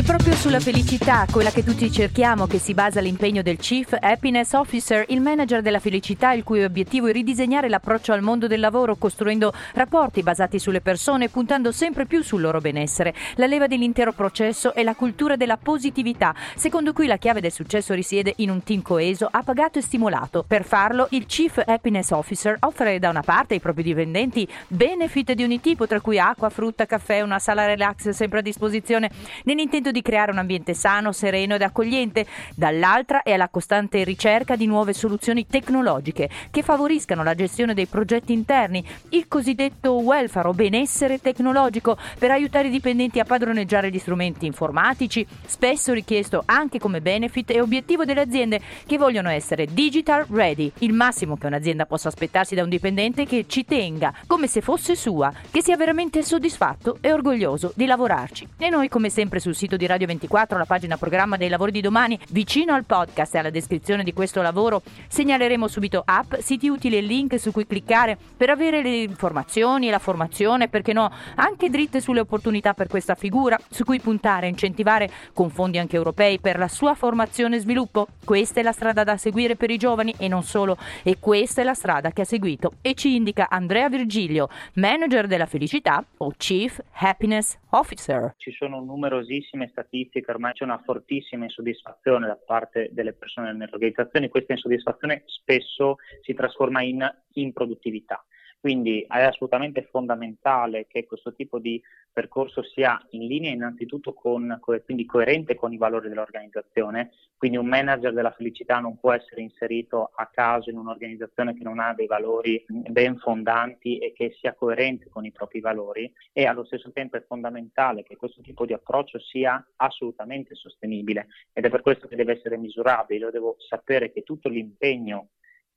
E proprio sulla felicità, quella che tutti cerchiamo, che si basa l'impegno del Chief Happiness Officer, il manager della felicità, il cui obiettivo è ridisegnare l'approccio al mondo del lavoro, costruendo rapporti basati sulle persone, puntando sempre più sul loro benessere. La leva dell'intero processo è la cultura della positività, secondo cui la chiave del successo risiede in un team coeso, appagato e stimolato. Per farlo, il Chief Happiness Officer offre da una parte ai propri dipendenti benefit di ogni tipo, tra cui acqua, frutta, caffè, una sala relax sempre a disposizione, nell'intento di creare un ambiente sano, sereno ed accogliente, dall'altra è alla costante ricerca di nuove soluzioni tecnologiche che favoriscano la gestione dei progetti interni, il cosiddetto welfare o benessere tecnologico per aiutare i dipendenti a padroneggiare gli strumenti informatici, spesso richiesto anche come benefit e obiettivo delle aziende che vogliono essere digital ready, il massimo che un'azienda possa aspettarsi da un dipendente che ci tenga come se fosse sua, che sia veramente soddisfatto e orgoglioso di lavorarci. E noi come sempre sul sito di Radio 24, la pagina programma dei lavori di domani, vicino al podcast e alla descrizione di questo lavoro, segnaleremo subito app, siti utili e link su cui cliccare per avere le informazioni, la formazione, perché no, anche dritte sulle opportunità per questa figura, su cui puntare e incentivare con fondi anche europei per la sua formazione e sviluppo. Questa è la strada da seguire per i giovani e non solo, e questa è la strada che ha seguito e ci indica Andrea Virgilio, manager della felicità o Chief Happiness Officer. Ci sono numerosissime statistiche, ormai c'è una fortissima insoddisfazione da parte delle persone nelle organizzazioni, questa insoddisfazione spesso si trasforma in improduttività. Quindi è assolutamente fondamentale che questo tipo di percorso sia in linea innanzitutto con, quindi coerente con i valori dell'organizzazione, quindi un manager della felicità non può essere inserito a caso in un'organizzazione che non ha dei valori ben fondanti e che sia coerente con i propri valori. E allo stesso tempo è fondamentale che questo tipo di approccio sia assolutamente sostenibile. Ed è per questo che deve essere misurabile, io devo sapere che tutto l'impegno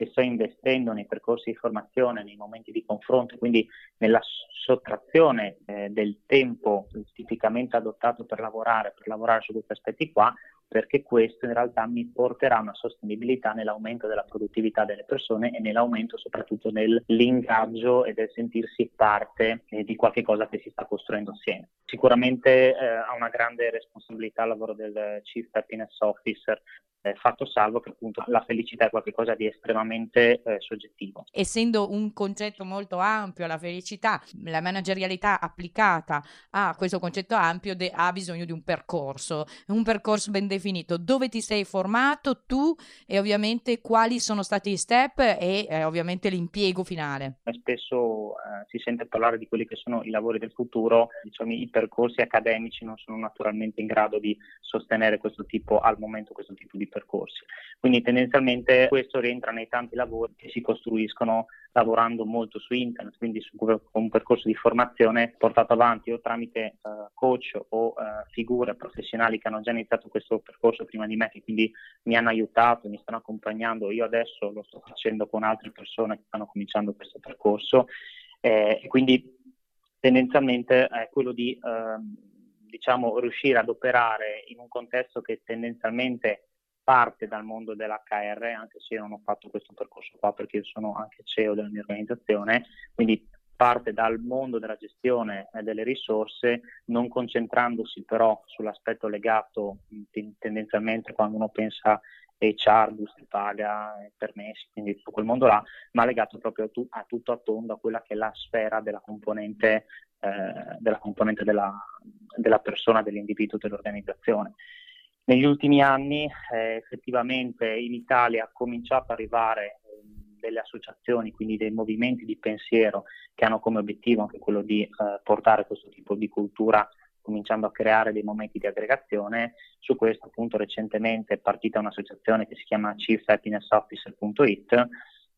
che sto investendo nei percorsi di formazione, nei momenti di confronto, quindi nella sottrazione eh, del tempo tipicamente adottato per lavorare, per lavorare su questi aspetti qua, perché questo in realtà mi porterà a una sostenibilità nell'aumento della produttività delle persone e nell'aumento soprattutto dell'ingaggio e del sentirsi parte eh, di qualche cosa che si sta costruendo assieme. Sicuramente eh, ha una grande responsabilità il lavoro del Chief Happiness Officer eh, fatto salvo che appunto la felicità è qualcosa di estremamente eh, soggettivo. Essendo un concetto molto ampio, la felicità, la managerialità applicata a questo concetto ampio de- ha bisogno di un percorso, un percorso ben definito, dove ti sei formato tu e ovviamente quali sono stati i step e eh, ovviamente l'impiego finale. Spesso eh, si sente parlare di quelli che sono i lavori del futuro, diciamo i percorsi accademici non sono naturalmente in grado di sostenere questo tipo al momento questo tipo di percorsi. Quindi tendenzialmente questo rientra nei tanti lavori che si costruiscono lavorando molto su internet, quindi su un percorso di formazione portato avanti o tramite uh, coach o uh, figure professionali che hanno già iniziato questo percorso prima di me, che quindi mi hanno aiutato, mi stanno accompagnando. Io adesso lo sto facendo con altre persone che stanno cominciando questo percorso eh, e quindi tendenzialmente è quello di eh, diciamo, riuscire ad operare in un contesto che tendenzialmente parte dal mondo dell'HR, anche se io non ho fatto questo percorso qua perché io sono anche CEO della mia organizzazione, quindi parte dal mondo della gestione delle risorse, non concentrandosi però sull'aspetto legato tendenzialmente quando uno pensa HR, buste paga, permessi, quindi tutto quel mondo là, ma legato proprio a, tu, a tutto a tondo a quella che è la sfera della componente, eh, della, componente della, della persona, dell'individuo, dell'organizzazione. Negli ultimi anni eh, effettivamente in Italia ha cominciato ad arrivare delle associazioni, quindi dei movimenti di pensiero che hanno come obiettivo anche quello di eh, portare questo tipo di cultura cominciando a creare dei momenti di aggregazione. Su questo appunto recentemente è partita un'associazione che si chiama chiefhappinessofficer.it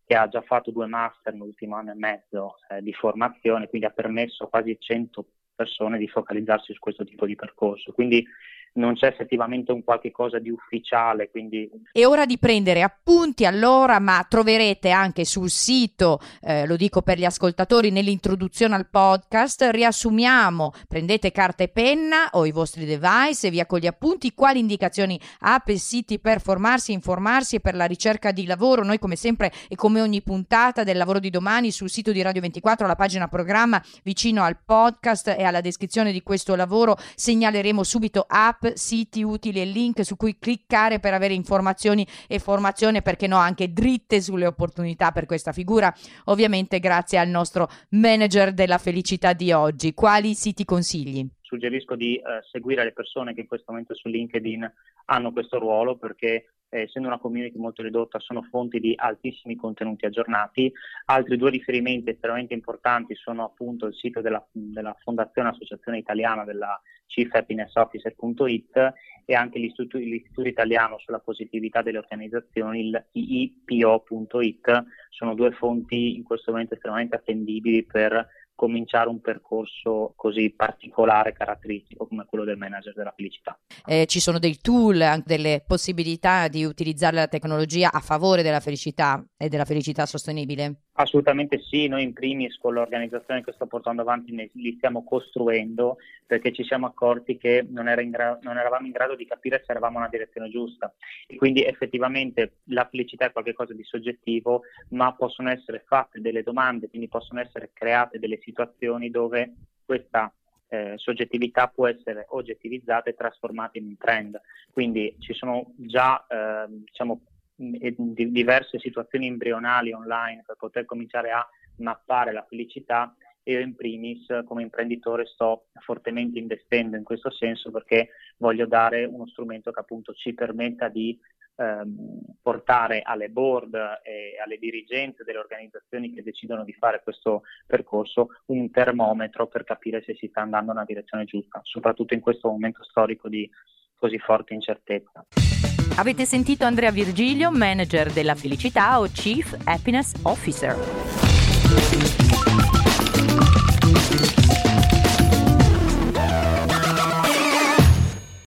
che ha già fatto due master nell'ultimo anno e mezzo eh, di formazione, quindi ha permesso a quasi 100 persone di focalizzarsi su questo tipo di percorso. Quindi non c'è effettivamente un qualche cosa di ufficiale. Quindi... È ora di prendere appunti allora, ma troverete anche sul sito, eh, lo dico per gli ascoltatori, nell'introduzione al podcast, riassumiamo, prendete carta e penna o i vostri device e via con gli appunti, quali indicazioni app e siti per formarsi, informarsi e per la ricerca di lavoro. Noi come sempre e come ogni puntata del lavoro di domani sul sito di Radio 24, alla pagina programma vicino al podcast e alla descrizione di questo lavoro segnaleremo subito app siti utili e link su cui cliccare per avere informazioni e formazione, perché no, anche dritte sulle opportunità per questa figura. Ovviamente grazie al nostro manager della felicità di oggi. Quali siti consigli? Suggerisco di eh, seguire le persone che in questo momento su LinkedIn hanno questo ruolo perché eh, essendo una community molto ridotta, sono fonti di altissimi contenuti aggiornati. Altri due riferimenti estremamente importanti sono appunto il sito della, della Fondazione Associazione Italiana della Chief Happiness Officer.it e anche l'Istituto, l'Istituto Italiano sulla Positività delle Organizzazioni, il IIPO.it, sono due fonti in questo momento estremamente attendibili per cominciare un percorso così particolare, caratteristico come quello del manager della felicità. Eh, ci sono dei tool, anche delle possibilità di utilizzare la tecnologia a favore della felicità e della felicità sostenibile? Assolutamente sì, noi in primis con l'organizzazione che sto portando avanti li stiamo costruendo perché ci siamo accorti che non, era gra- non eravamo in grado di capire se eravamo nella direzione giusta e quindi effettivamente la felicità è qualcosa di soggettivo ma possono essere fatte delle domande, quindi possono essere create delle situazioni dove questa eh, soggettività può essere oggettivizzata e trasformata in un trend. Quindi ci sono già eh, diciamo, di diverse situazioni embrionali online per poter cominciare a mappare la felicità io in primis come imprenditore sto fortemente investendo in questo senso perché voglio dare uno strumento che appunto ci permetta di ehm, portare alle board e alle dirigenze delle organizzazioni che decidono di fare questo percorso un termometro per capire se si sta andando nella direzione giusta, soprattutto in questo momento storico di così forte incertezza. Avete sentito Andrea Virgilio, manager della felicità o Chief Happiness Officer.